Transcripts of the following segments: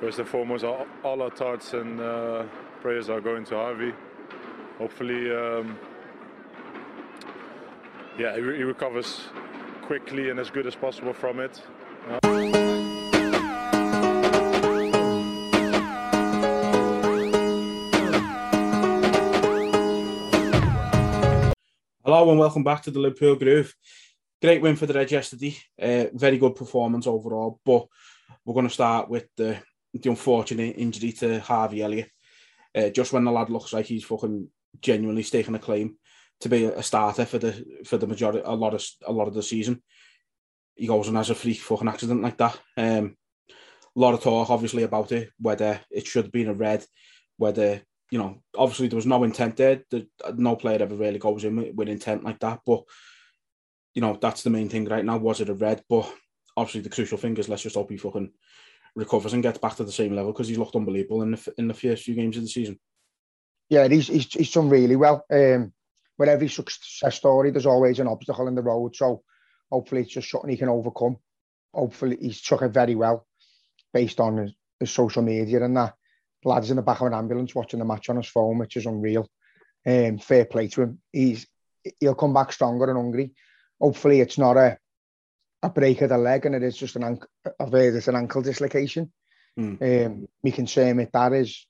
First and foremost, all, our thoughts and uh, prayers are going to Harvey. Hopefully, um, yeah, he, he recovers quickly and as good as possible from it. Hello and welcome back to the Liverpool Groove. Great win for the Reds yesterday. Uh, very good performance overall, but we're going to start with the, the unfortunate injury to Harvey Elliott. Uh, just when the lad looks like he's fucking genuinely staking a claim to be a starter for the for the majority a lot of a lot of the season, he goes and has a freak fucking accident like that. Um, a lot of talk, obviously, about it, whether it should have been a red, whether you know, obviously there was no intent there. The, no player ever really goes in with, with, intent like that. But you know, that's the main thing right now. Was it a red? But obviously the crucial thing is let's just hope he fucking recovers and gets back to the same level because he's looked unbelievable in the in the first few games of the season. Yeah, he's he's, he's done really well. Um, with every success story, there's always an obstacle in the road. So hopefully it's just something he can overcome. Hopefully he's took it very well based on his, his social media and that lads in the back of an ambulance watching the match on his phone, which is unreal. Um, fair play to him. He's he'll come back stronger and hungry. Hopefully, it's not a a break of the leg, and it is just an ankle. I've heard it's an ankle dislocation. Mm. Um, my concern with that is,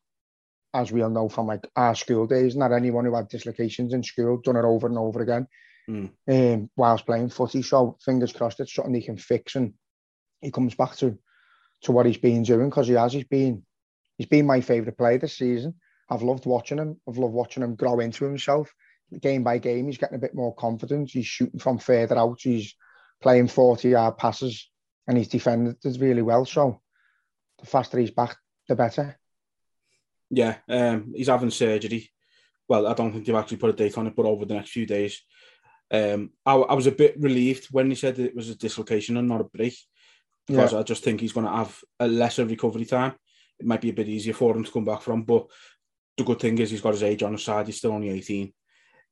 as we all know from like our school days, not anyone who had dislocations in school done it over and over again. Mm. Um, whilst playing footy, so fingers crossed it's something he can fix and he comes back to to what he's been doing because he has. He's been he's been my favourite player this season. I've loved watching him. I've loved watching him grow into himself. Game by game, he's getting a bit more confidence. He's shooting from further out. He's playing 40 yard passes and he's defended really well. So the faster he's back, the better. Yeah, um, he's having surgery. Well, I don't think they've actually put a date on it, but over the next few days. Um, I, I was a bit relieved when he said it was a dislocation and not a break because yeah. I just think he's going to have a lesser recovery time it might be a bit easier for him to come back from. But the good thing is he's got his age on his side. He's still only 18.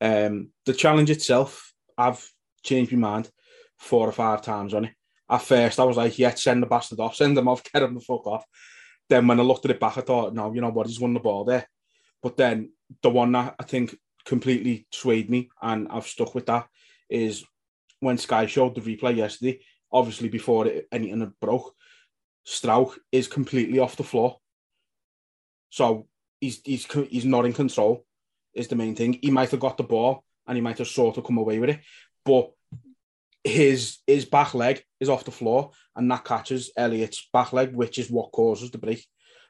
Um, the challenge itself, I've changed my mind four or five times on it. At first, I was like, yeah, send the bastard off, send him off, get him the fuck off. Then when I looked at it back, I thought, no, you know what, he's won the ball there. But then the one that I think completely swayed me, and I've stuck with that, is when Sky showed the replay yesterday, obviously before it, anything had broke, Struijk is completely off the floor. So he's he's he's not in control. Is the main thing. He might have got the ball and he might have sort of come away with it, but his his back leg is off the floor and that catches Elliott's back leg, which is what causes the break.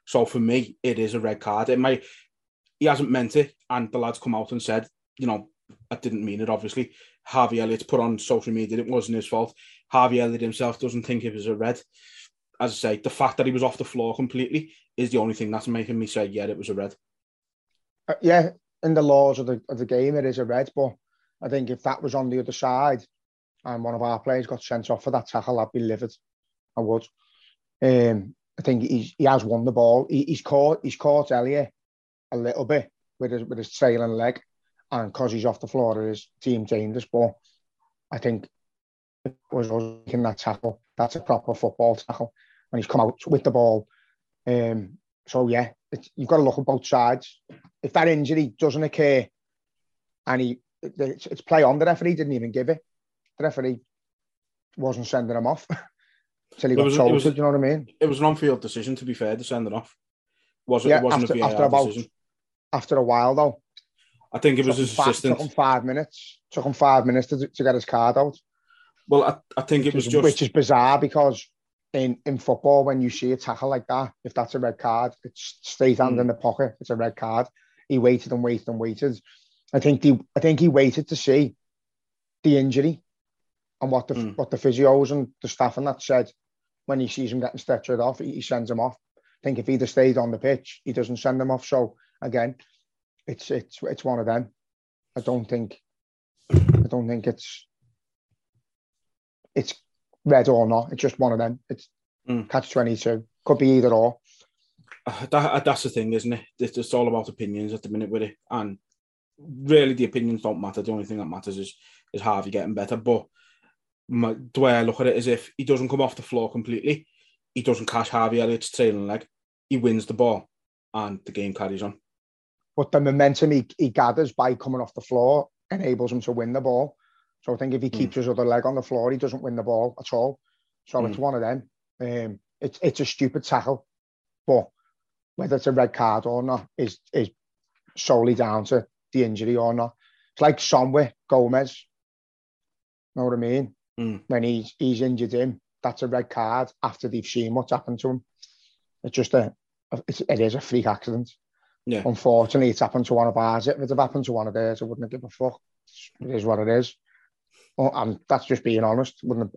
So for me, it is a red card. It might he hasn't meant it, and the lads come out and said, you know, I didn't mean it. Obviously, Harvey Elliott put on social media it wasn't his fault. Harvey Elliott himself doesn't think it was a red as I say, the fact that he was off the floor completely is the only thing that's making me say, yeah, it was a red. Uh, yeah, in the laws of the of the game, it is a red. But I think if that was on the other side and one of our players got sent off for that tackle, I'd be livid. I would. Um, I think he's, he has won the ball. He, he's caught he's caught Elliott a little bit with his with his trailing leg, and because he's off the floor, it is team dangerous. But I think it was making that tackle. That's a proper football tackle when he's come out with the ball. Um, so yeah, you've got to look at both sides. If that injury doesn't occur, and he it's, it's play on, the referee didn't even give it. The referee wasn't sending him off until he got told. Was, you know what I mean? It was an on-field decision. To be fair, to send it off. Was it? Yeah, it wasn't after, a VAR after about, decision. After a while, though. I think it was his assistant. Took him five minutes. Took him five minutes to, to get his card out. Well, I, I think it was which just which is bizarre because in, in football, when you see a tackle like that, if that's a red card, it stays hand mm. in the pocket. It's a red card. He waited and waited and waited. I think the I think he waited to see the injury and what the mm. what the physios and the staff and that said. When he sees him getting stretchered off, he, he sends him off. I think if he'd have stayed on the pitch, he doesn't send them off. So again, it's it's it's one of them. I don't think I don't think it's it's red or not. It's just one of them. It's mm. catch twenty two. Could be either or. Uh, that, that's the thing, isn't it? It's just all about opinions at the minute with it, and really the opinions don't matter. The only thing that matters is is Harvey getting better. But my, the way I look at it is if he doesn't come off the floor completely, he doesn't catch Harvey Elliott's trailing leg, he wins the ball, and the game carries on. But the momentum he, he gathers by coming off the floor enables him to win the ball. So I think if he keeps mm. his other leg on the floor, he doesn't win the ball at all. So mm. it's one of them. Um, it's it's a stupid tackle, but whether it's a red card or not is is solely down to the injury or not. It's like somewhere Gomes. Know what I mean? Mm. When he's he's injured him, that's a red card after they've seen what's happened to him. It's just a, it's, it is a freak accident. Yeah. Unfortunately, it's happened to one of ours. If it had happened to one of theirs, I wouldn't give a fuck. It is what it is. Well, and that's just being honest. Wouldn't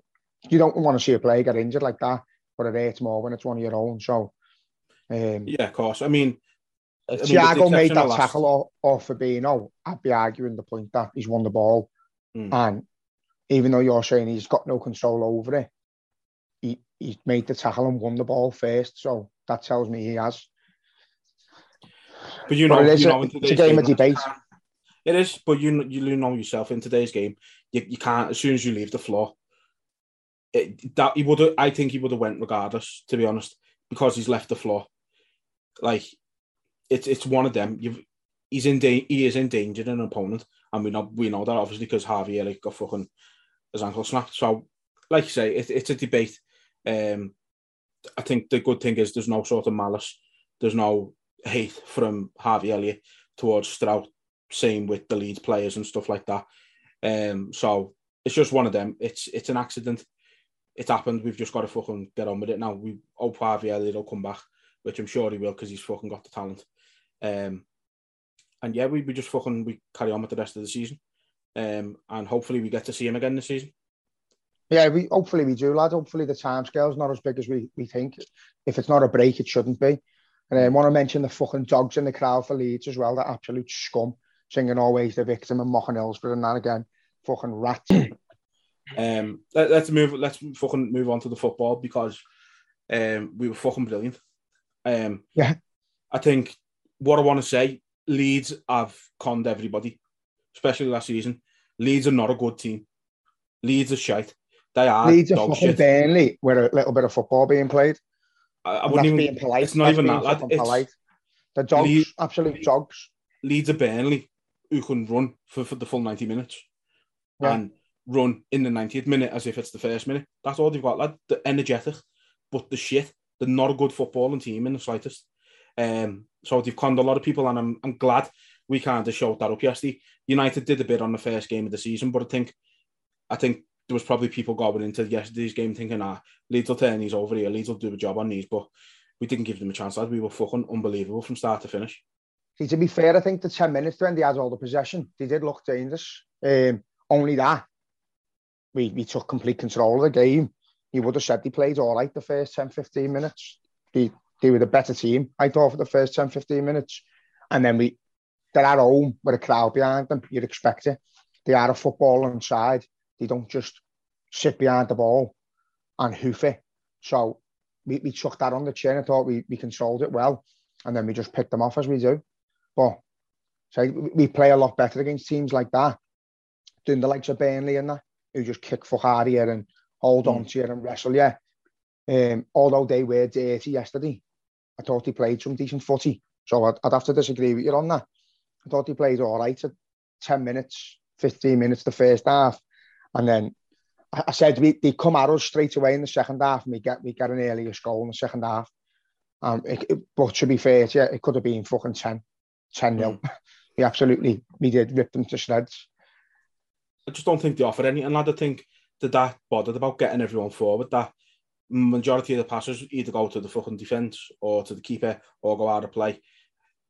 you don't want to see a player get injured like that, but it hurts more when it's one of your own. So, um, yeah, of course. I mean, if Thiago made that last... tackle off, off Fabinho, I'd be arguing the point that he's won the ball. Mm. And even though you're saying he's got no control over it, he, he made the tackle and won the ball first. So that tells me he has. But you know, but you know, a, it's a game, game of debate. It is, but you you know yourself in today's game, you, you can't as soon as you leave the floor. It, that he would I think he would have went regardless, to be honest, because he's left the floor. Like it's it's one of them. You've he's in da- he is endangered an opponent, and we know we know that obviously because Harvey Elliott got fucking his ankle snapped. So, like you say, it, it's a debate. Um, I think the good thing is there's no sort of malice, there's no hate from Harvey Elliott towards Struijk. Same with the lead players and stuff like that. Um, so it's just one of them. It's it's an accident. It happened. We've just got to fucking get on with it now. We hope Harvey Elliott will come back, which I'm sure he will because he's fucking got the talent. Um, and yeah, we, we just fucking we carry on with the rest of the season. Um, and hopefully we get to see him again this season. Yeah, we hopefully we do, lad. Hopefully the time scale's not as big as we, we think. If it's not a break, it shouldn't be. And I want to mention the fucking dogs in the crowd for Leeds as well. That absolute scum singing always the victim and mocking Hillsborough and that again. Fucking rats. um, let, us move. Let's fucking move on to the football because um, we were fucking brilliant. Um, yeah, I think what I want to say, Leeds have conned everybody, especially last season. Leeds are not a good team. Leeds are shite. They are. Leeds are fucking shit. Burnley, where a little bit of football being played. I, I wouldn't even. Being polite. It's not that's even that. Lad. It's, polite. The dogs, Leeds, absolute dogs. Leeds are Burnley who can run for, for the full ninety minutes, yeah. and run in the 90th minute as if it's the first minute. That's all they've got, lad. They're energetic, but the shit. They're not a good footballing team in the slightest. Um, so they've conned a lot of people, and I'm, I'm glad we kind of showed that up yesterday. United did a bit on the first game of the season, but I think I think there was probably people going into yesterday's game thinking, ah, Leeds will turn these over here, Leeds will do a job on these, but we didn't give them a chance, lad. We were fucking unbelievable from start to finish. See, to be fair, I think the 10 minutes when they had all the possession, they did look dangerous. Um, only that, we, we took complete control of the game. You would have said they played all right the first 10, 15 minutes. They, they were the better team, I thought, for the first 10, 15 minutes. And then we, they're at home with a crowd behind them. You'd expect it. They are a football inside. They don't just sit behind the ball and hoof it. So we, we took that on the chin. I thought we, we controlled it well. And then we just picked them off as we do. But so we play a lot better against teams like that. Doing the likes of Burnley and that, who just kick for hard here and hold mm. on to you and wrestle you. Um, although they were dirty yesterday, I thought he played some decent footy. So I'd, I'd have to disagree with you on that. I thought he played all right at 10 minutes, 15 minutes the first half. And then I, I said we, they come at us straight away in the second half and we get, we get an earliest goal in the second half. Um, it, it, but to be fair, yeah, it could have been fucking 10, 10 nil. Mm. we absolutely, we did rip them to shreds. I just don't think they offer any, and I think that that bothered about getting everyone forward. That majority of the passes either go to the fucking defence or to the keeper or go out of play.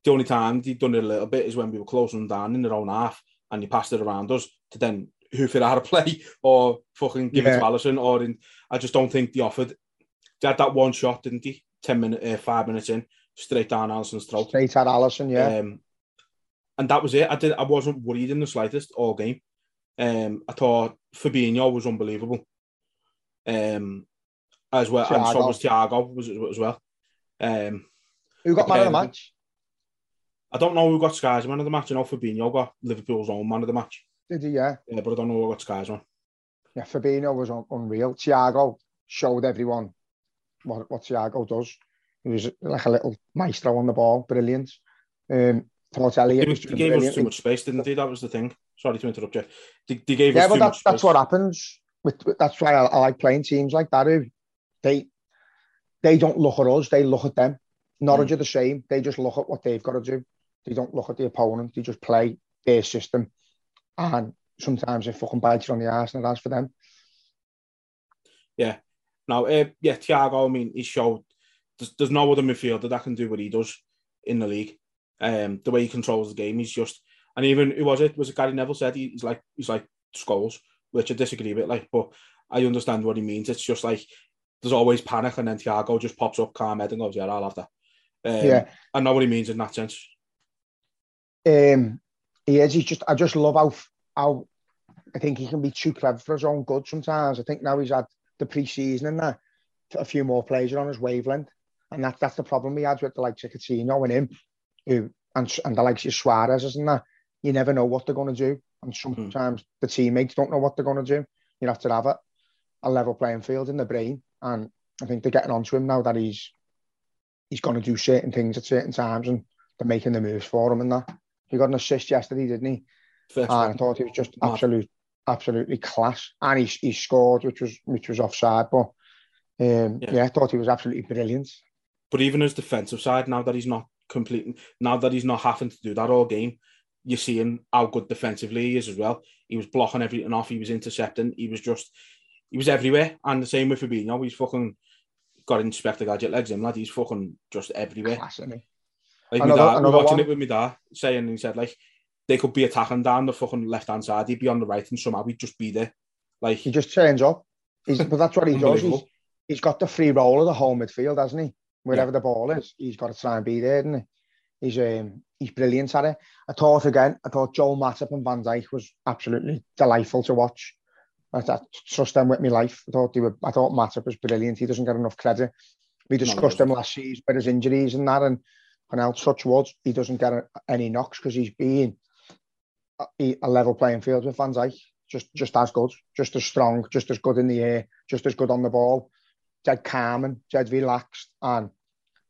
The only time he'd done it a little bit is when we were closing down in their own half and he passed it around us to then hoof it out of play or fucking give yeah. it to Alisson. or in. I just don't think they offered. They had that one shot, didn't he? ten minutes, uh, five minutes in, straight down Alisson's throat. Straight at Alisson, yeah. Um, and that was it. I did. I wasn't worried in the slightest all game. Um, I thought Fabinho was unbelievable. Um, as well, Thiago. and so was Thiago was as well. Um, who got man of the match? I don't know who got Sky's man of the match. I know Fabinho got Liverpool's own man of the match. Did he? Yeah. Yeah, but I don't know who got Sky's one. Yeah, Fabinho was un- unreal. Thiago showed everyone what, what Thiago does. He was like a little maestro on the ball, brilliant. Um, thought Elliott he, he gave us too much space, didn't he? That was the thing. Sorry to interrupt you. They, they gave yeah, us but too that's, much that's space. what happens. With, that's why I, I like playing teams like that. Who they they don't look at us; they look at them. Norwich are the same. They just look at what they've got to do. They don't look at the opponent. They just play their system, and sometimes it fucking bites you on the arse, and that's for them. Yeah. Now, uh, yeah, Thiago, I mean, he showed there's, there's no other midfielder that can do what he does in the league. Um, the way he controls the game, he's just, and even who was it? Was it Gary Neville said he, he's like he's like Scholes, which I disagree with. Like, but I understand what he means. It's just like there's always panic, and then Thiago just pops up calm head and goes, "Yeah, I'll have that." Um, Yeah. I know what he means in that sense. Um, he is. He's just. I just love how how I think he can be too clever for his own good sometimes. I think now he's had the pre-season and that a few more players are on his wavelength, and that that's the problem he has with the likes of Coutinho and him, who and and the likes of Suarez and that. You never know what they're going to do, and sometimes the teammates don't know what they're going to do. You have to have it a level playing field in the brain, and I think they're getting onto him now that he's he's going to do certain things at certain times, and they're making the moves for him and that. He got an assist yesterday, didn't he? First And I thought he was just absolute, absolutely class. And he, he scored, which was which was offside, but um, Yeah. yeah. I thought he was absolutely brilliant. But even his defensive side, now that he's not completing, now that he's not having to do that all game, you're seeing how good defensively he is as well. He was blocking everything off. He was intercepting. He was just, he was everywhere. And the same with Fabinho. He's fucking got Inspector Gadget legs in, lad. He's fucking just everywhere. Class? Like Another- dad, another watching one. it with my dad, saying he said like they could be attacking down the fucking left hand side. He'd be on the right, and somehow he'd just be there. Like He just turns up. He's, but that's what he does. He's, he's got the free roll of the whole midfield, hasn't he? Wherever the ball is, he's got to try and be there, isn't he? He's um, he's brilliant at it. I thought again, I thought Joel Matip and Van Dijk was absolutely delightful to watch. I, I trust them with my life. I thought they were. I thought Matip was brilliant. He doesn't get enough credit. We discussed doesn't. him last season with his injuries and that, and and out such wood, he doesn't get a- any knocks because he's being a, a level playing field with Van Dijk. Just just as good, just as strong, just as good in the air, just as good on the ball. Dead calm and dead relaxed, and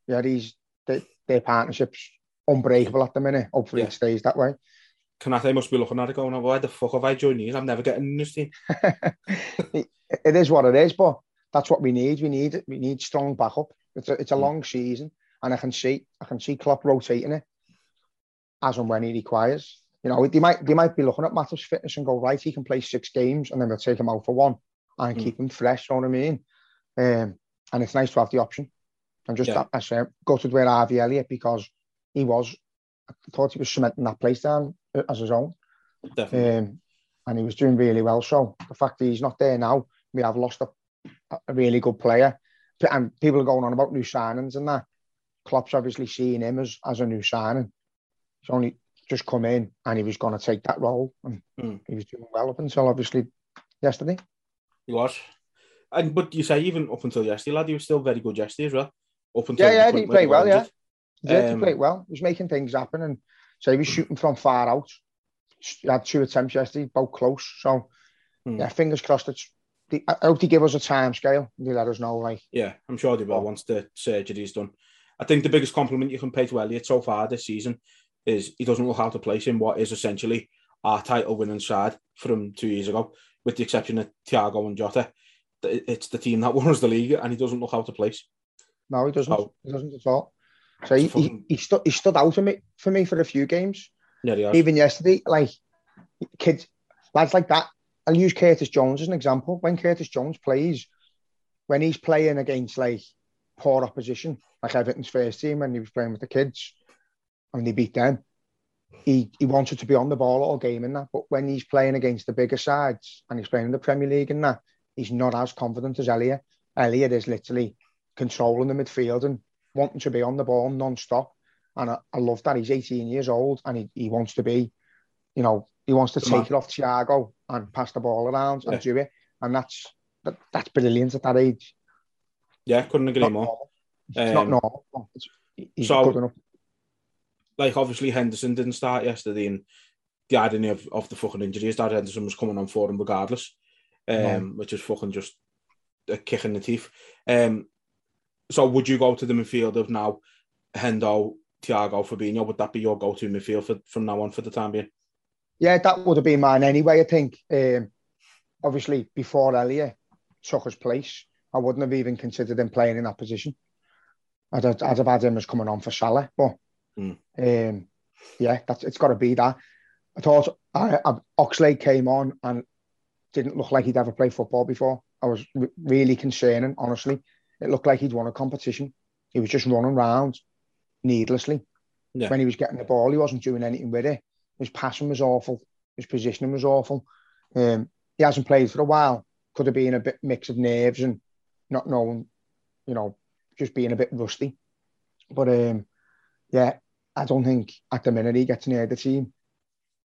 yeah, he's they, their partnership's unbreakable at the minute. Hopefully, Yeah. it stays that way. Konate must be looking at it going, why the fuck have I joined these? I'm never getting in this team. it, it is what it is, but that's what we need. We need it. we need strong backup. It's a it's a Mm. long season, and I can see I can see Klopp rotating it as and when he requires. You know, they might they might be looking at Matip's fitness and go right. He can play six games, and then we'll take him out for one and Mm. keep him fresh. You know what I mean? Um, and it's nice to have the option. I'm just Yeah. I say gutted with Harvey Elliott because he was. I thought he was cementing that place down as his own. Definitely. Um, and he was doing really well. So the fact that he's not there now, we have lost a, a really good player. And people are going on about new signings and that. Klopp's obviously seeing him as, as a new signing. He's only just come in and he was going to take that role. And Hmm. he was doing well up until obviously yesterday. He was. And but you say even up until yesterday, lad, he was still very good yesterday as well. Up until Yeah, yeah, he played well, got yeah. injured. He Um, played well. He was making things happen. And so he was shooting from far out. He had two attempts yesterday, both close. So, Hmm. yeah, fingers crossed. It's, I hope they give us a time scale. They let us know, like, Yeah, I'm sure they will once the surgery's done. I think the biggest compliment you can pay to Elliott so far this season is he doesn't look out of place in what is essentially our title winning side from two years ago, with the exception of Thiago and Jota. It's the team that won us the league and he doesn't look out of place. No, he doesn't. Oh. He doesn't at all. So he, It's he, he, stood, he stood out for me, for me for a few games. Yeah. Even yesterday, like kids, lads like that. I'll use Curtis Jones as an example. When Curtis Jones plays, when he's playing against like poor opposition, like Everton's first team when he was playing with the kids and they beat them, he, he wanted to be on the ball all game in that. But when he's playing against the bigger sides and he's playing in the Premier League and that, he's not as confident as Elliott. Elliott is literally controlling the midfield and wanting to be on the ball non-stop. And I, I love that he's 18 years old and he, he wants to be, you know, he wants to take it off Thiago and pass the ball around Yeah. and do it. And that's that, that's brilliant at that age. Yeah, couldn't agree Not more. normal. It's not Um, normal. he's so- like obviously Henderson didn't start yesterday, and the irony of, of the fucking injury is that Henderson was coming on for him regardless, um, which is fucking just a kick in the teeth. Um, so would you go to the midfield of now, Hendo, Thiago, Fabinho? Would that be your go-to midfield for, from now on for the time being? Yeah, that would have been mine anyway, I think. Um, obviously, before Elliott took his place, I wouldn't have even considered him playing in that position. I'd have, I'd have had him as coming on for Salah. But Mm. um, yeah, that's it's got to be that. I thought I, I, Oxlade came on and didn't look like he'd ever played football before. I was re- really concerning, honestly. It looked like he'd won a competition. He was just running around needlessly. Yeah. When he was getting the ball, he wasn't doing anything with it. His passing was awful. His positioning was awful. Um, he hasn't played for a while. Could have been a bit mix of nerves and not knowing, you know, just being a bit rusty. But um, yeah, I don't think at the minute he gets near the team.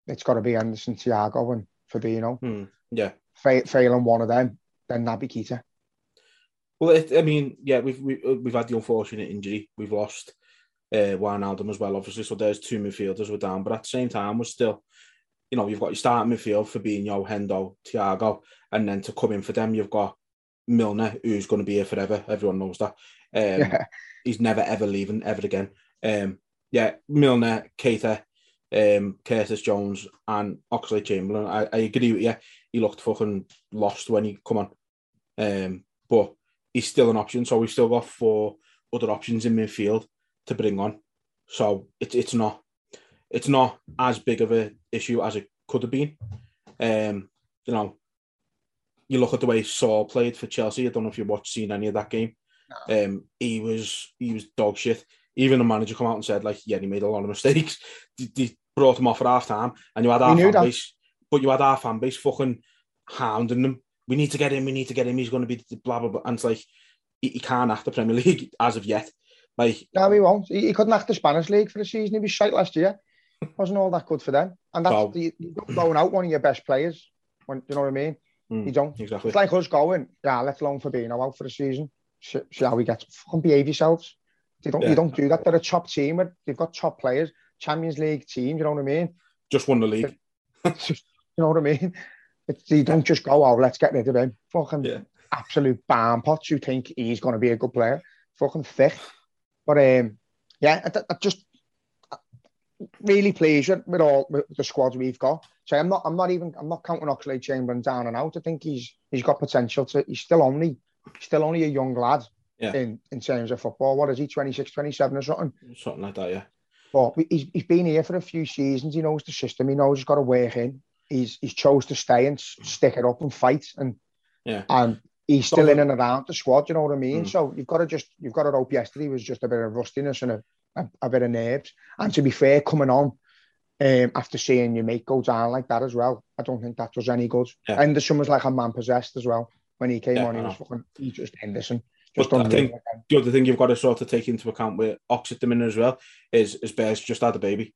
It's got to be Henderson, Thiago, and Fabinho. Hmm. Yeah. Fa- failing one of them, then Naby Keita. Well, it, I mean, yeah, we've we, we've had the unfortunate injury. We've lost uh, Wijnaldum as well, obviously. So there's two midfielders we're down, but at the same time, we're still, you know, you've got your starting midfield Fabinho, Hendo, Thiago, and then to come in for them, you've got Milner, who's going to be here forever. Everyone knows that. Um, Yeah. He's never ever leaving ever again. Um, yeah, Milner, Keita, um, Curtis Jones, and Oxlade-Chamberlain. I, I agree with you. He looked fucking lost when he come on. Um, but he's still an option. So we've still got four other options in midfield to bring on. So it's it's not it's not as big of a issue as it could have been. Um, you know, you look at the way Saul played for Chelsea. I don't know if you watched seen any of that game. Um, he was he was dog shit. Even the manager come out and said like, yeah, he made a lot of mistakes. They, they brought him off at half time, and you had our fan that. base, but you had our fan base fucking hounding them. We need to get him. We need to get him. He's going to be the blah blah blah. And it's like he, he can't act the Premier League as of yet. Like No, he won't. He, he couldn't act the Spanish league for the season. He was shite last year. Wasn't all that good for them. And that's So- the, don't out one of your best players. When, you know what I mean? Mm, You don't. exactly. It's like us going, yeah, let's loan Fabinho out for the season. See, see how he gets. Fucking behave yourselves. You don't, Yeah. you don't do that. They're a top team. They've got top players, Champions League team. You know what I mean? Just won the league. You know what I mean? It's, you don't just go, oh, let's get rid of him. Fucking Yeah. absolute barn pots. You think he's going to be a good player. Fucking thick. But um, yeah, I, I just really pleased with, with all with the squad we've got. So I'm not, I'm not even, I'm not counting Oxlade-Chamberlain down and out. I think he's, he's got potential to. He's still only, still only a young lad Yeah. in in terms of football. What is he, 26, 27 or something? Something like that. Yeah. But he's, he's been here for a few seasons. He knows the system. He knows he's got to work in. He's he's chose to stay and stick it up and fight. And Yeah. and he's still in and around the squad. You know what I mean? Mm. So you've got to just you've got to hope yesterday was just a bit of rustiness and a, a, a bit of nerves. And to be fair, coming on um, after seeing your mate go down like that as well, I don't think that does any good. Yeah. Henderson was like a man possessed as well when he came Yeah, on. He was fucking he just Henderson. Just But I think- The other thing you've got to sort of take into account with Ox at the minute as well is is Perrie's just had a baby,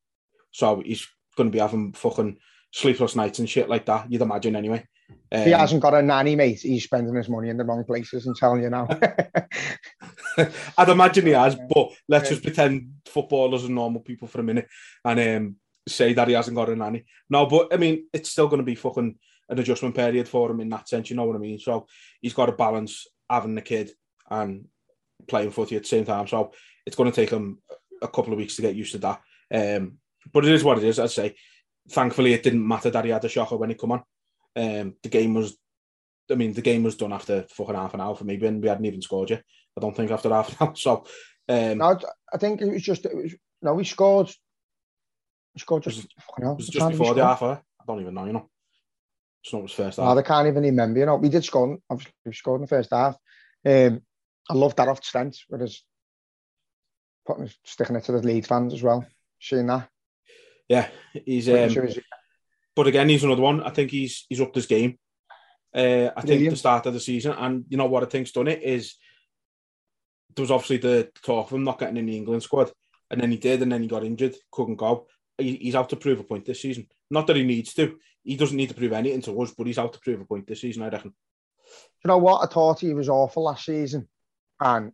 so he's going to be having fucking sleepless nights and shit like that. You'd imagine anyway. If he Um, hasn't got a nanny, mate, he's spending his money in the wrong places. I'm telling you now. I'd imagine he has, but let's just pretend footballers are normal people for a minute and um, say that he hasn't got a nanny. No, but I mean, it's still going to be fucking an adjustment period for him in that sense. You know what I mean? So he's got to balance having the kid and playing footy at the same time. So it's going to take him a couple of weeks to get used to that. Um, but it is what it is. I'd say. Thankfully, it didn't matter that he had a shocker when he come on. Um, the game was, I mean, the game was done after fucking half an hour for me. When we hadn't even scored yet. I don't think after half an hour. So, um, no, I think it was just it was no. We scored. Scored just. Was fucking hell, it was what just before the half hour. I don't even know. You know, it's not his first half. they can't even remember. You know, we did score. Obviously, we scored in the first half. Um, I love that off Trent with us putting sticking it to the Leeds fans as well. Seeing that. Yeah, he's. Um, sure he's- but again, he's another one. I think he's he's upped his game. Uh, I think the start of the season, and you know what I think's done it is there was obviously the talk of him not getting in the England squad, and then he did, and then he got injured, couldn't go. He, he's out to prove a point this season. Not that he needs to. He doesn't need to prove anything to us, but he's out to prove a point this season, I reckon. You know what? I thought he was awful last season, and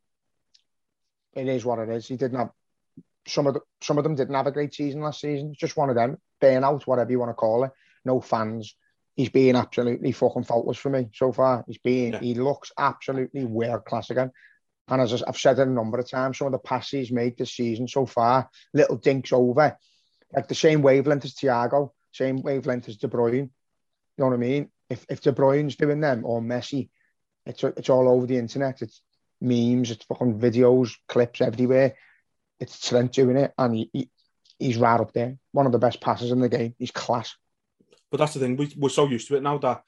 it is what it is. He didn't have some of the, some of them didn't have a great season last season. It's just one of them, burnout, whatever you want to call it. No fans. He's being absolutely fucking faultless for me so far. He's being, yeah. he looks absolutely world class again. And as I've said it a number of times, some of the passes he's made this season so far, little dinks over, like the same wavelength as Thiago, same wavelength as De Bruyne. You know what I mean? If if De Bruyne's doing them or Messi, it's it's all over the internet. It's memes, it's fucking videos, clips everywhere. It's Trent doing it, and he, he, he's right up there. One of the best passes in the game. He's class. But that's the thing. We, we're so used to it now that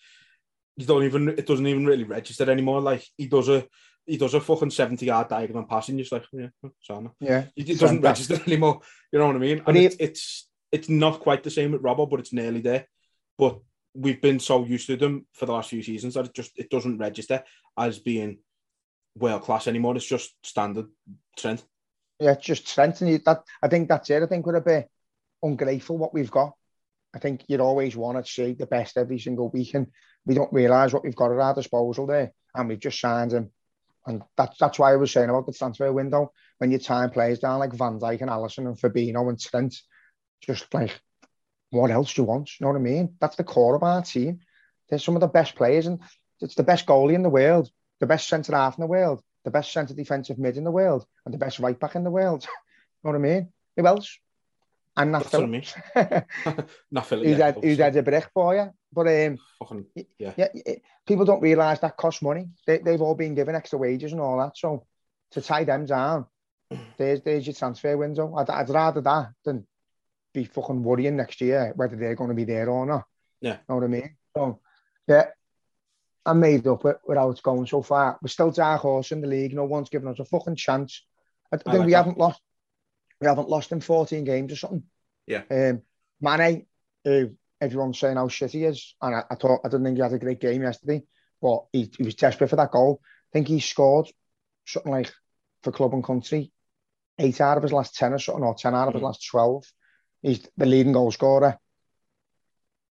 you don't even it doesn't even really register anymore. Like he does a he does a fucking 70 yard diagonal pass and you're just like, yeah, Sana. Yeah. It doesn't register anymore. You know what I mean? And he, it's, it's it's not quite the same with Robbo, but it's nearly there. But we've been so used to them for the last few seasons that it just it doesn't register as being world class anymore. It's just standard Trent. Yeah, it's just Trent, and that I think that's it. I think we're a bit ungrateful what we've got. I think you'd always want to see the best every single week, and we don't realise what we've got at our disposal there, and we've just signed him. And that's that's why I was saying about the transfer window when you time players down like Van Dijk and Alisson and Fabinho and Trent, just like what else do you want? You know what I mean? That's the core of our team. They're some of the best players, and it's the best goalie in the world, the best centre half in the world, the best centre defensive mid in the world, and the best right back in the world. you know what I mean? Who else? And Nat Phillips. Nat Phillips. Who's, had, who's had a break for you. But um, Fucking, yeah. yeah, people don't realise that costs money. They, they've all been given extra wages and all that. So to tie them down, there's, there's your transfer window. I'd, I'd rather that than be fucking worrying next year whether they're going to be there or not. Yeah. Know what I mean? So, yeah, I'm made up with, with how it's going so far. We're still dark horse in the league. No one's given us a fucking chance. I, I think like we that. haven't lost. We haven't lost in 14 games or something. Yeah. Um, Mane, who everyone's saying how shit he is, and I, I thought I didn't think he had a great game yesterday, but he, he was desperate for that goal. I think he scored something like for club and country, eight out of his last ten or something, or ten out of his mm-hmm. last twelve. He's the leading goal scorer,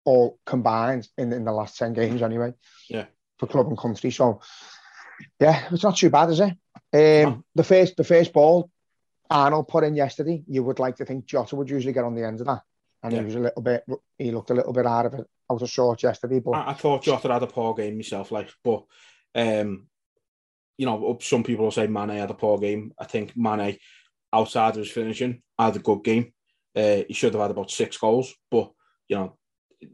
all combined in, in the last 10 games anyway. Yeah. For club and country. So, yeah, it's not too bad, is it? Um, The first the first ball Arnold put in yesterday, you would like to think Jota would usually get on the end of that. And yeah. he was a little bit, he looked a little bit out of it, out of sorts yesterday. But I, I thought Jota had a poor game myself, like, but, um, you know, some people will say Mane had a poor game. I think Mane, outside of his finishing, had a good game. Uh, he should have had about six goals, but you know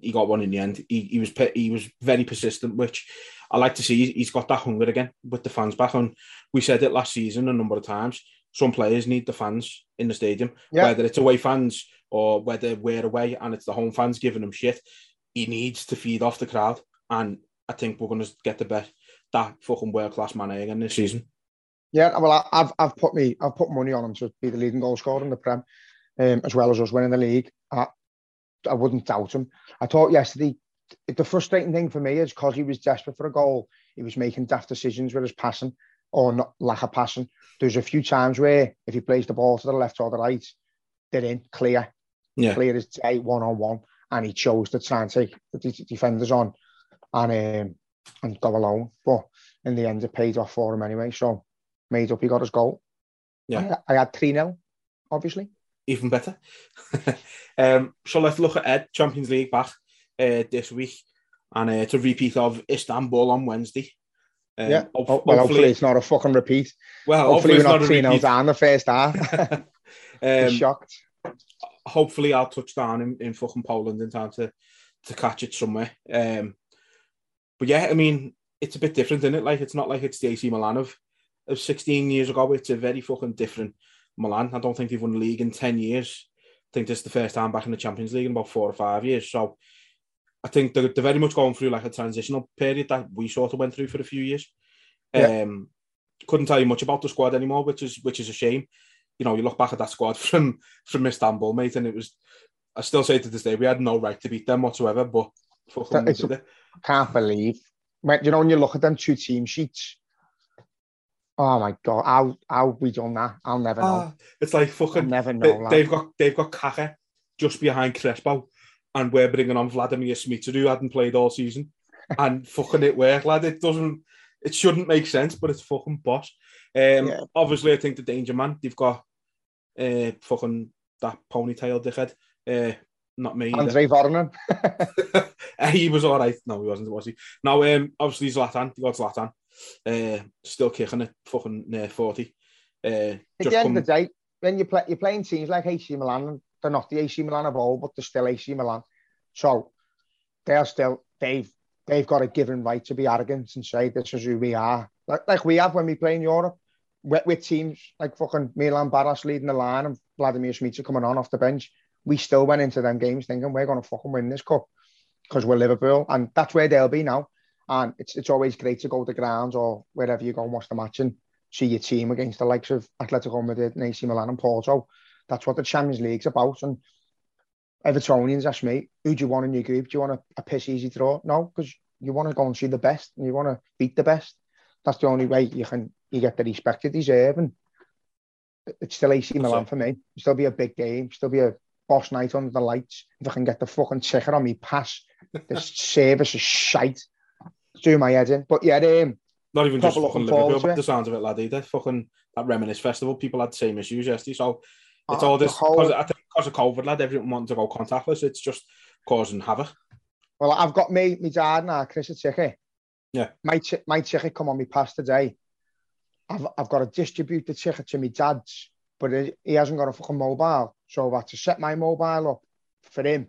he got one in the end. He, he was he was very persistent, which I like to see. He's got that hunger again with the fans back on. We said it last season a number of times. Some players need the fans in the stadium, yeah. whether it's away fans or whether we're away and it's the home fans giving him shit. He needs to feed off the crowd, and I think we're going to get the best that fucking world class man again this season. Yeah, well, I've I've put me I've put money on him to be the leading goal scorer in the Prem um, as well as us winning the league. I, I wouldn't doubt him. I thought yesterday, the frustrating thing for me is because he was desperate for a goal, he was making daft decisions with his passing or not lack of passing. There's a few times where if he plays the ball to the left or the right, they're in clear, yeah. clear as day, one on one, and he chose to try and take the defenders on and um, and go alone. But in the end, it paid off for him anyway. So made up, he got his goal. Yeah, I, I had three 0 obviously even better. um, so let's look at Ed Champions League back uh, this week, and uh, it's a repeat of Istanbul on Wednesday. Um, yeah, well, hopefully, hopefully, it's not a fucking repeat. Well, hopefully, hopefully we're not 3 0 down the first half. um, shocked. Hopefully, I'll touch down in, in fucking Poland in time to, to catch it somewhere. Um, but yeah, I mean, it's a bit different, isn't it? Like, it's not like it's the AC Milan of, of 16 years ago. It's a very fucking different Milan. I don't think they've won the league in 10 years. I think this is the first time back in the Champions League in about four or five years. So I think they're, they're very much going through like a transitional period that we sort of went through for a few years. Yeah. Um, couldn't tell you much about the squad anymore, which is which is a shame. You know, you look back at that squad from from Istanbul, mate, and it was. I still say to this day, we had no right to beat them whatsoever. But fucking I can't believe when you know when you look at them two team sheets Oh my god, how how we done that? I'll never know. Ah, it's like fucking. I'll never know. They, they've got they've got Kaka just behind Crespo, and we're bringing on Vladimir Smicer who hadn't played all season, and fucking it worked, lad. It doesn't, it shouldn't make sense, but it's fucking boss. Um, Yeah. obviously, I think the danger man. They've got uh, fucking that ponytail dickhead. Uh, not me. Andre he was all right. No, he wasn't, was he? No, um, obviously Zlatan. You got Zlatan. Uh, still kicking it, fucking near forty. Uh, At the end come, of the day, when you play, you're playing teams like AC Milan, they're not the AC Milan of old, but they're still AC Milan. So they're still they've they've got a given right to be arrogant and say this is who we are, like, like we have when we play in Europe with, with teams like fucking Milan Baros leading the line and Vladimir Smicer coming on off the bench. We still went into them games thinking we're going to fucking win this cup because we're Liverpool, and that's where they'll be now. And it's it's always great to go to the grounds or wherever you go and watch the match and see your team against the likes of Atletico Madrid and AC Milan and Porto. That's what the Champions League's about. And Evertonians ask me, who do you want in your group? Do you want a, a piss easy draw? No, because you want to go and see the best and you want to beat the best. That's the only way you can you get the respect you deserve. And it's still AC Milan for me. It'll still be a big game. Still be a boss night under the lights. If I can get the fucking ticker on me pass, the service is shite. Do my head in. But yeah, um, Not even just fucking Liverpool, but the sounds of it, laddie. That fucking that reminisce festival, people had the same issues yesterday. So it's uh, all this whole- because I think because of COVID, lad. Everyone wanting to go contactless. It's just causing havoc. Well, I've got me, my dad now, Chris a ticket. Yeah. My my ticket come on me past today. I've I've got to distribute the ticket to my dad's, but he, he hasn't got a fucking mobile, so I've had to set my mobile up for him,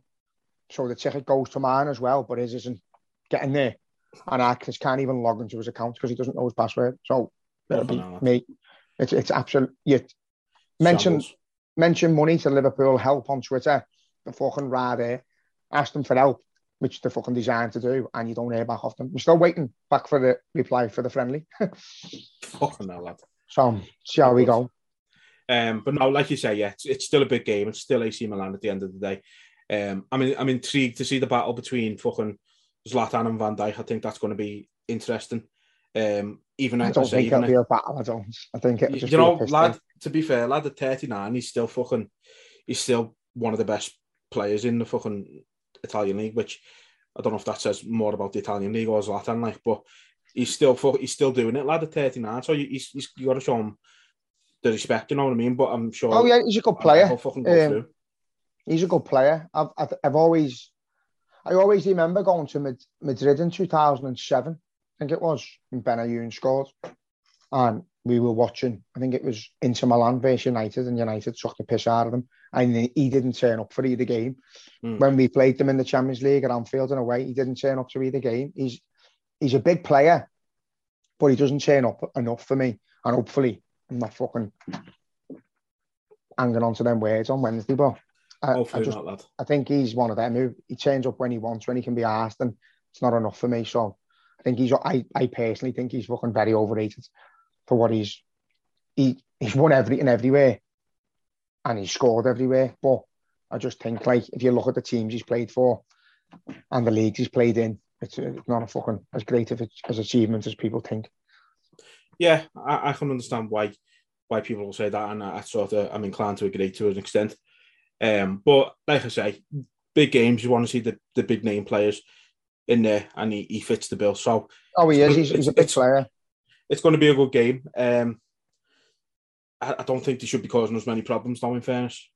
so the ticket goes to mine as well, but his isn't getting there, and I Chris can't even log into his account because he doesn't know his password. So it'll be me. It's it's absolute. You mention Shambles. mention money to Liverpool help on Twitter, the fucking rah there, ask them for help, which they're fucking designed to do, and you don't hear back off them. We're still waiting back for the reply for the friendly. Fucking hell, lad. So see how we go. Um, but no, like you say, yeah, it's, it's still a big game. It's still AC Milan at the end of the day. Um, I mean, I'm intrigued to see the battle between fucking Zlatan and Van Dijk. I think that's going to be interesting. Um, even I don't say, think it'll be a battle. I don't. I think it'll you, just you be a know, lad. take. To be fair, lad, at 39, he's still fucking. He's still one of the best players in the fucking Italian league. Which I don't know if that says more about the Italian league or Zlatan, like, but he's still he's still doing it, lad. At 39, so you, he's, he's you got to show him the respect. You know what I mean? But I'm sure. Oh yeah, he's a good player. fucking go Um. He's a good player. I've I've, I've always, I always remember going to Madrid in 2007. I think it was when Benayoun scored, and we were watching. I think it was Inter Milan versus United, and United took the piss out of them. And he didn't turn up for either game. Hmm. When we played them in the Champions League at Anfield in a way, he didn't turn up to either game. He's he's a big player, but he doesn't turn up enough for me. And hopefully, I'm not fucking hanging on to them words on Wednesday, but. I, I just not, lad. I think he's one of them who he turns up when he wants, when he can be asked, and it's not enough for me. So I think he's. I, I personally think he's fucking very overrated for what he's. He he's won everything everywhere, and he's scored everywhere. But I just think like if you look at the teams he's played for, and the leagues he's played in, it's, it's not a fucking as great of a, as achievement as people think. Yeah, I, I can understand why why people will say that, and I, I sort of I'm inclined to agree to an extent. Um, but like I say, big games you want to see the, the big name players in there, and he, he fits the bill. So Oh, he is. He's, he's a big player. It's going to be a good game. Um, I, I don't think they should be causing us many problems, now, In fairness,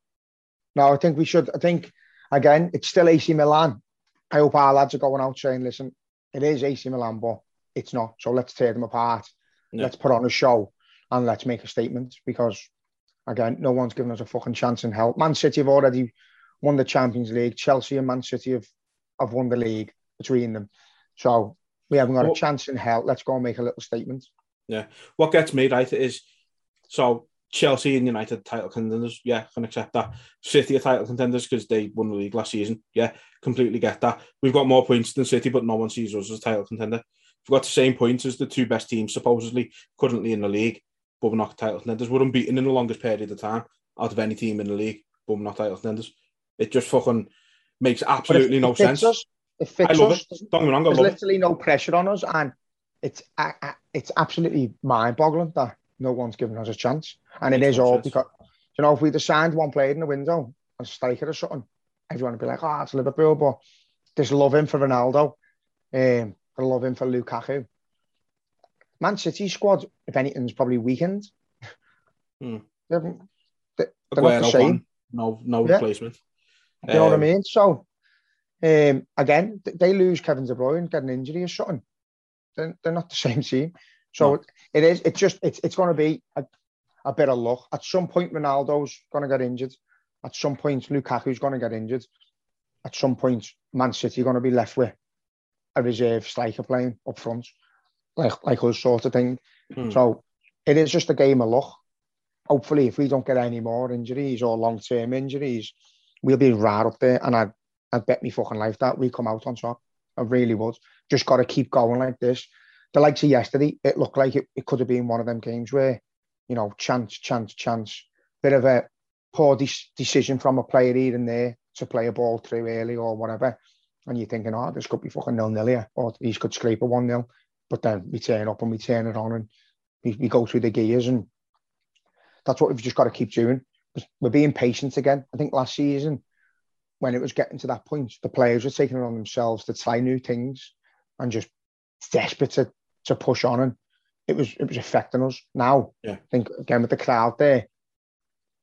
No, I think we should. I think again, it's still AC Milan. I hope our lads are going out saying, "Listen, it is AC Milan, but it's not. So let's tear them apart. Let's put on a show and let's make a statement." Because again, no one's given us a fucking chance in hell. Man City have already won the Champions League. Chelsea and Man City have have won the league between them. So we haven't got Well- a chance in hell. Let's go and make a little statement. What gets me right is so Chelsea and United title contenders. Yeah, can accept that. City are title contenders because they won the league last season. Yeah, completely get that. We've got more points than City, but no one sees us as a title contender. We've got the same points as the two best teams supposedly currently in the league, but we're not title contenders. We're unbeaten in the longest period of time out of any team in the league, but we're not title contenders. It just fucking makes absolutely it no fits sense. Us. It fits I love us. it. Don't get me wrong, I There's love it. literally no pressure on us, and it's it's absolutely mind-boggling that no one's given us a chance. And it is all because, you know, if we'd have signed one player in the window, a striker or something, everyone would be like, oh, it's Liverpool, but there's love in for Ronaldo, um, love him for Lukaku. Man City squad, if anything's probably weakened. Hmm. They're, they're not the same. No, no yeah. replacement. You know um, what I um, mean? So, um, again, they lose Kevin De Bruyne, get an injury or something. They're, they're not the same team. So no. it is. It's just. It's it's going to be a, a bit of luck. At some point, Ronaldo's going to get injured. At some point, Lukaku's going to get injured. At some point, Man City are going to be left with a reserve striker playing up front, like like us sort of thing. Hmm. So it is just a game of luck. Hopefully, if we don't get any more injuries or long term injuries, we'll be right up there. And I I bet me fucking life that we come out on top. I really would. Just got to keep going like this. The likes of yesterday, it looked like it, it could have been one of them games where, you know, chance, chance, chance, bit of a poor de- decision from a player here and there to play a ball through early or whatever. And you're thinking, oh, this could be fucking nil nil here, or these could scrape a one nil. But then we turn up and we turn it on and we, we go through the gears. And that's what we've just got to keep doing. We're being patient again. I think last season, when it was getting to that point, the players were taking it on themselves to try new things and just desperate to, to push on. And it was it was affecting us. Now, yeah. I think again with the crowd there,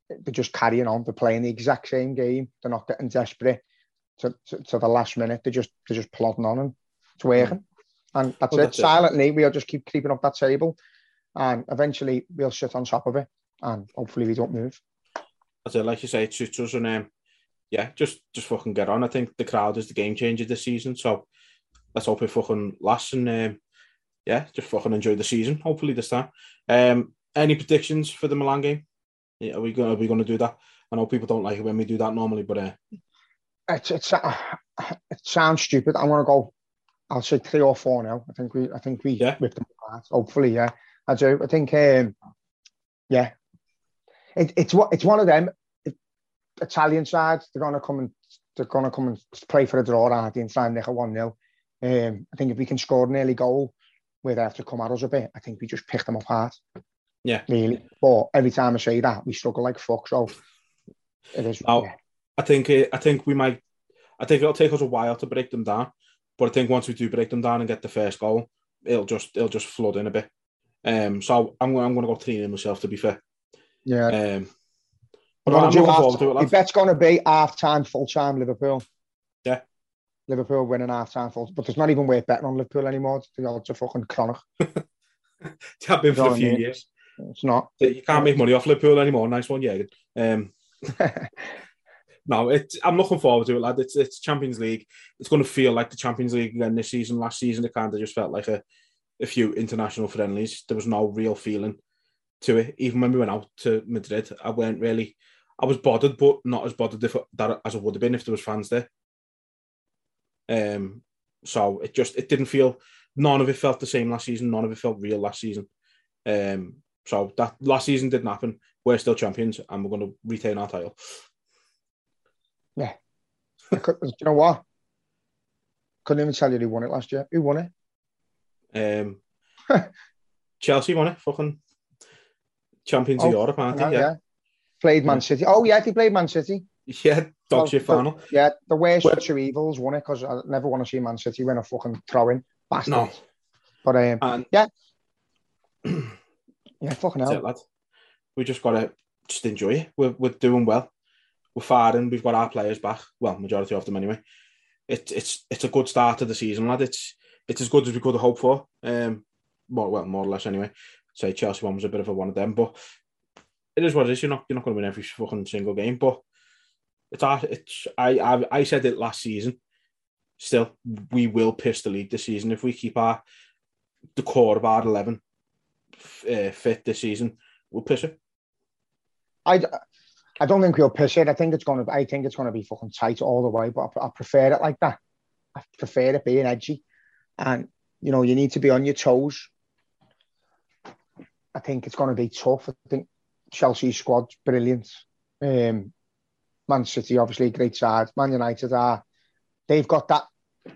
they're just carrying on. They're playing the exact same game. They're not getting desperate to, to, to the last minute. They're just they're just plodding on and it's working. Mm. And that's well, it. That's Silently, we'll just keep creeping up that table, and eventually we'll sit on top of it, and hopefully we don't move. That's it. Like you say, it suits us, and um, yeah, just just fucking get on. I think the crowd is the game changer this season, so let's hope it fucking lasts, and um, yeah, just fucking enjoy the season. Hopefully this time. Um, any predictions for the Milan game? Yeah, are we gonna Are we going to do that? I know people don't like it when we do that normally, but uh, it's, it's uh, it sounds stupid. I'm gonna go. I'll say three or four now. I think we. I think we yeah. rip them. Hopefully, yeah. I do. I think. Um, yeah. It, it's what it's one of them. Italian sides. They're gonna come and they're gonna come and play for a draw at the inside nick a one 0 um, I think if we can score an early goal, where they have to come at us a bit, I think we just pick them apart. Yeah. Really. But every time I say that, we struggle like fuck. So it is. Oh, yeah. I think uh, I think we might. I think it'll take us a while to break them down, but I think once we do break them down and get the first goal, it'll just it'll just flood in a bit. Um, so I'm I'm going to go three in myself to be fair. Yeah. Um, but I'm looking forward to it. That's going to be half time, full time Liverpool. Yeah. Liverpool winning half time full, but there's not even worth betting on Liverpool anymore. The odds are fucking chronic. it have been for a few years. It's not. You can't make money off Liverpool anymore. Nice one, yeah. Um, no, it's, I'm looking forward to it, lad. It's, it's Champions League. It's going to feel like the Champions League again this season. Last season, it kind of just felt like a, a few international friendlies. There was no real feeling to it. Even when we went out to Madrid, I weren't really. I was bothered, but not as bothered if that as I would have been if there was fans there. Um, so it just it didn't feel. None of it felt the same last season. None of it felt real last season. Um, so that last season didn't happen. We're still champions, and we're going to retain our title. Yeah. do you know what? Couldn't even tell you who won it last year. Who won it? Um, Chelsea won it. Fucking champions oh, of Europe, aren't they? Yeah. yeah. Played Man City. Oh yeah, they played Man City. Yeah, dog shit final. Yeah, the worst of two evils won it because I never want to see Man City win a fucking throw in. Bastard. No. But um, and, yeah. yeah, fucking hell. It, lad. We just gotta just enjoy it. We're, we're doing well we're firing. And we've got our players back. Well, majority of them anyway. It's it's it's a good start to the season, lad. It's it's as good as we could have hoped for. Um, more well, more or less anyway. Say Chelsea one was a bit of a one of them, but it is what it is. You're not you're not going to win every fucking single game, but it's it's I I I said it last season. Still, we will piss the league this season if we keep our the core of our eleven uh, fit this season. We'll piss it. I I don't think we'll push it. I think it's to. I think it's to be fucking tight all the way. But I, I prefer it like that. I prefer it being edgy, and you know you need to be on your toes. I think it's going to be tough. I think Chelsea's squad's brilliant. Um, Man City, obviously, great side. Man United are. They've got that.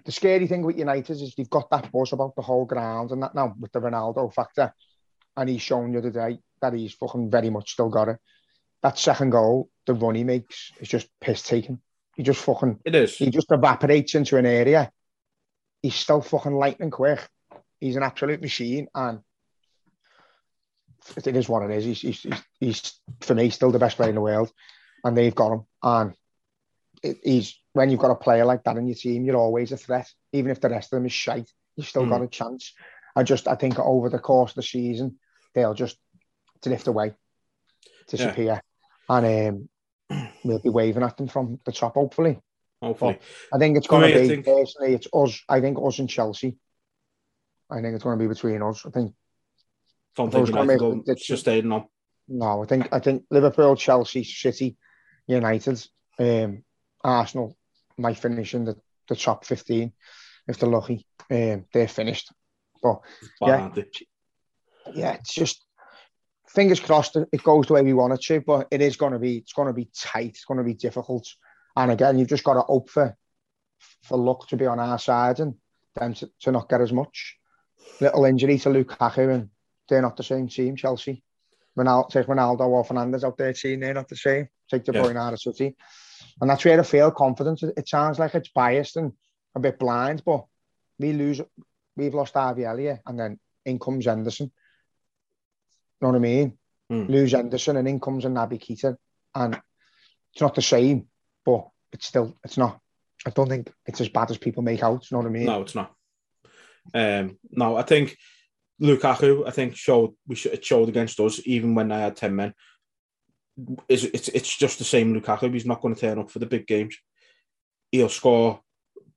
The scary thing with United is they've got that buzz about the whole ground and that now with the Ronaldo factor. And he's shown the other day that he's fucking very much still got it. That second goal, the run he makes is just piss taking. He just fucking It is. he just evaporates into an area. He's still fucking lightning quick. He's an absolute machine, and it is what it is. He's, he's, he's, he's for me still the best player in the world, and they've got him. And it, he's when you've got a player like that in your team, you're always a threat. Even if the rest of them is shite, you've still Mm. got a chance. I just I think over the course of the season, they'll just drift away, disappear, and um, we'll be waving at them from the top. Hopefully, Hopefully. I think it's going to be think- personally. It's us. I think us and Chelsea. I think it's going to be between us. I think Don't think was gonna United make- sustain them. no. I think I think Liverpool, Chelsea, City, United, um, Arsenal might finish in the, the top fifteen if they're lucky. Um, they're finished. But Yeah. yeah, it's just fingers crossed it goes the way we want it to. But it is going to be it's going to be tight. It's going to be difficult. And again, you've just got to hope for for luck to be on our side and them to, to not get as much. Little injury to Lukaku and they're not the same team. Chelsea, Ronaldo, take Ronaldo or Fernandes out there, team they're not the same. Take the Yeah. point out of City, and that's where I feel confidence. It sounds like it's biased and a bit blind, but we lose. We've lost Harvey Elliott, and then in comes Henderson. know what I mean? Mm. Lose Henderson, and in comes a Naby Keita, and it's not the same, but it's still it's not. I don't think it's as bad as people make out. You know what I mean? No, it's not. Um, no, I think Lukaku, I think showed we sh- it showed against us even when they had ten men. Is it's it's just the same Lukaku. He's not going to turn up for the big games. He'll score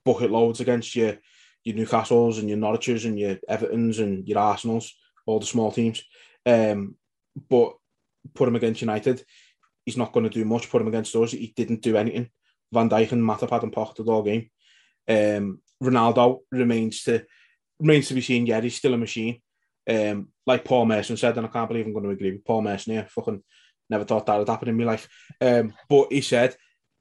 bucket loads against your your Newcastles and your Norwiches and your Evertons and your Arsenals, all the small teams. Um, but put him against United, he's not going to do much. Put him against us, he didn't do anything. Van Dijk and Matip had him pocketed all game. Um, Ronaldo remains to remains to be seen. Yeah, he's still a machine. Um, like Paul Merson said, and I can't believe I'm going to agree with Paul Merson here. Fucking never thought that would happen in my life. Um, but he said,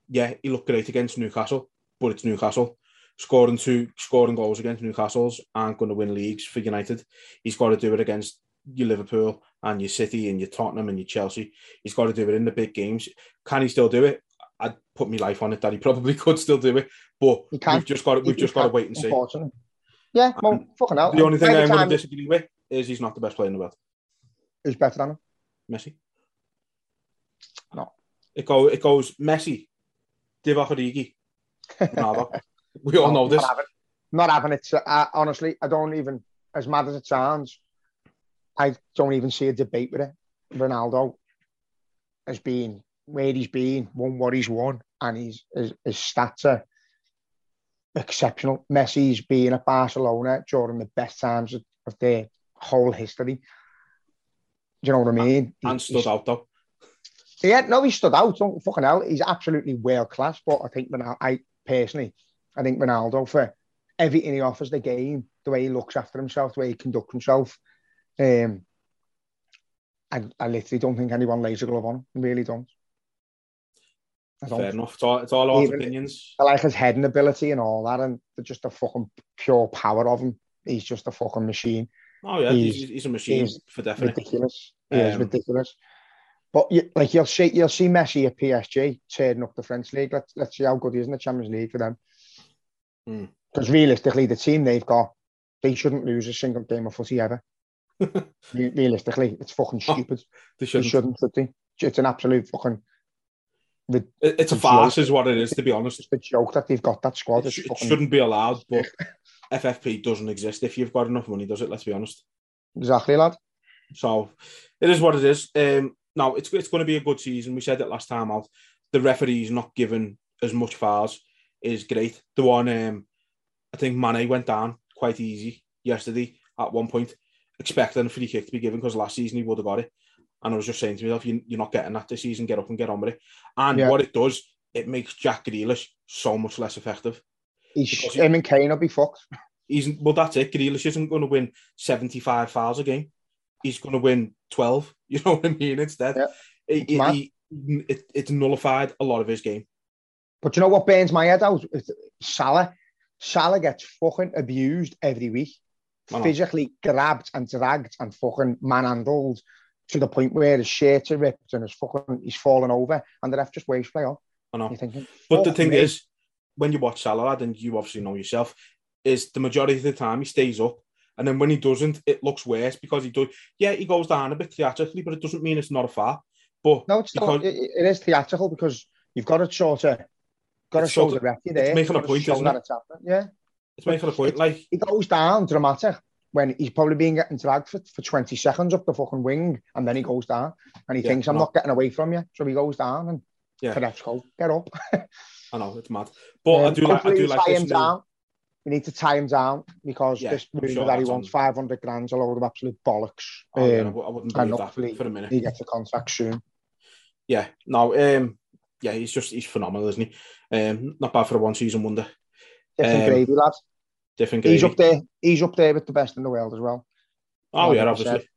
yeah, he looked great against Newcastle, but it's Newcastle. Scoring two scoring goals against Newcastle's aren't going to win leagues for United. He's got to do it against your Liverpool and your City and your Tottenham and your Chelsea. He's got to do it in the big games. Can he still do it? I'd put my life on it that he probably could still do it, but we've just got to, we've He just got to wait and see. Yeah, well, fucking hell. The only thing I'm going to disagree with is he's not the best player in the world. Who's better than him? Messi. No. It go it goes Messi, Divock Origi, Ronaldo. we all know this. Not having, not having it. I, uh, honestly, I don't even, as mad as it sounds, I don't even see a debate with it. Ronaldo has been where he's been, won what he's won, and he's, his, his stats are exceptional. Messi's been at Barcelona during the best times of, of their whole history. Do you know what I mean? And He- stood out though. yeah, no, he stood out. Don't fucking hell. He's absolutely world class. But I think Ronaldo, I personally, I think Ronaldo for everything he offers the game, the way he looks after himself, the way he conducts himself. Um, I, I literally don't think anyone lays a glove on him. I really don't. I don't. Fair enough. It's all, it's all our opinions. I like his heading ability and all that, and just the fucking pure power of him. He's just a fucking machine. Oh yeah, he's- he's, he's a machine he's for definite. ridiculous. He is Um, ridiculous. But you, like you'll see, you'll see Messi at PSG turning up the French league. Let's let's see how good he is in the Champions League for them. Hmm. Because realistically, the team they've got, they shouldn't lose a single game of footy ever. Realistically, it's fucking Oh, stupid. They They shouldn't. shouldn't, should they? It's an absolute fucking It- it's a farce, joke. is what it is. To be honest, it's a joke that they've got that squad. it, sh- it fucking, shouldn't be allowed. But FFP doesn't exist if you've got enough money, does it? Let's be honest. exactly, lad. So it is what it is. Um, now it's it's going to be a good season. We said it last time out. The referees not given as much fouls is great. The one um, I think Mane went down quite easy yesterday at one point, expecting a free kick to be given because last season he would have got it. And I was just saying to myself, you, you're not getting that this season. Get up and get on with it. And Yeah. what it does, it makes Jack Grealish so much less effective. He's, him and Kane will be fucked. He's well, that's it. Grealish isn't going to win 75 fouls a game. He's going to win 12. You know what I mean? Instead, Yeah. It- he- it- it's nullified a lot of his game. But you know what burns my head out? It's Salah. Salah gets fucking abused every week. Physically grabbed and dragged and fucking manhandled to the point where his shirts are ripped and his fucking he's falling over, and the ref just waves play on. I know. Thinking, But the thing me. is, when you watch Salah, and you obviously know yourself, is the majority of the time he stays up. And then when he doesn't, it looks worse because he does. Yeah, he goes down a bit theatrically, but it doesn't mean it's not a foul. But no, it's because- it, it is theatrical because you've got a shorter, got to It's show sort the of- ref you're there. making a You've got to point, isn't that it? Yeah, it's making a point. It's- Like, he goes down dramatic when he's probably been getting dragged for, for 20 seconds up the fucking wing, and then he goes down and he Yeah, thinks, I'm no. not getting away from you. So he goes down and Yeah. get up. I know it's mad. But I Um, do like. I do like tie him new- down. We need to tie him down because Yeah, this rumor sure that he wants on- 500 grand's a load of absolute bollocks. Oh, yeah, I Um, w- I wouldn't believe that for a minute. he gets a contract soon. Yeah, no, um, yeah, he's just he's phenomenal, isn't he? Um, not bad for a one season wonder. Different Um, gravy, lad. Different gravy. He's up there. He's up there with the best in the world as well. Oh yeah, 100%. obviously.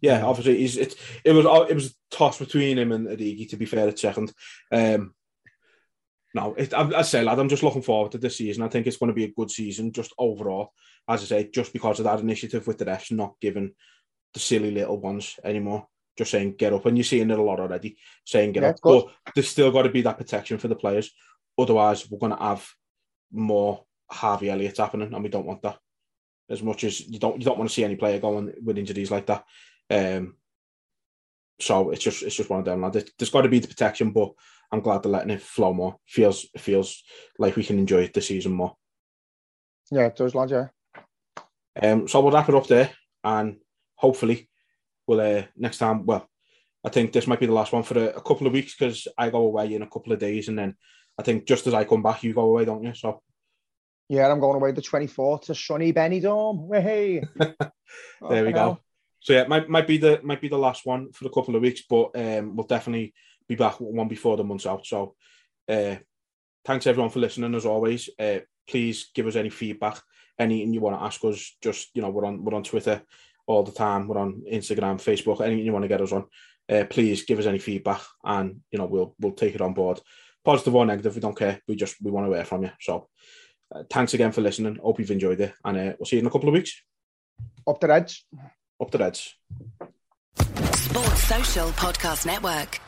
Yeah, obviously. He's it. It was it was a toss between him and Adigi. To be fair, at second. Um, no, it, I, I say, lad, I'm just looking forward to this season. I think it's going to be a good season, just overall. As I say, just because of that initiative with the refs not giving the silly little ones anymore. Just saying, get up, and you're seeing it a lot already. Saying get Yeah, up, but there's still got to be that protection for the players. Otherwise, we're going to have more Harvey Elliott's happening, and we don't want that. As much as you don't, you don't want to see any player going with injuries like that. Um, so it's just it's just one of them. Lad. There's got to be the protection, but I'm glad they're letting it flow more. Feels feels like we can enjoy it this season more. Yeah, it does, lad, yeah. Um, so we'll wrap it up there, and hopefully we'll uh, next time. Well, I think this might be the last one for a, a couple of weeks because I go away in a couple of days, and then I think just as I come back, you go away, don't you? So Yeah, I'm going away the 24th to sunny Benidorm. Way. there we go. So yeah, might might be the might be the last one for a couple of weeks, but um, we'll definitely be back one before the month's out. So uh, thanks everyone for listening as always. Uh, please give us any feedback, anything you want to ask us. Just you know, we're on we're on Twitter all the time. We're on Instagram, Facebook, anything you want to get us on. Uh, please give us any feedback, and you know we'll we'll take it on board, positive or negative. We don't care. We just we want to hear from you. So uh, thanks again for listening. Hope you've enjoyed it, and uh, we'll see you in a couple of weeks. Up the Reds. Up the Reds. Sports Social Podcast Network.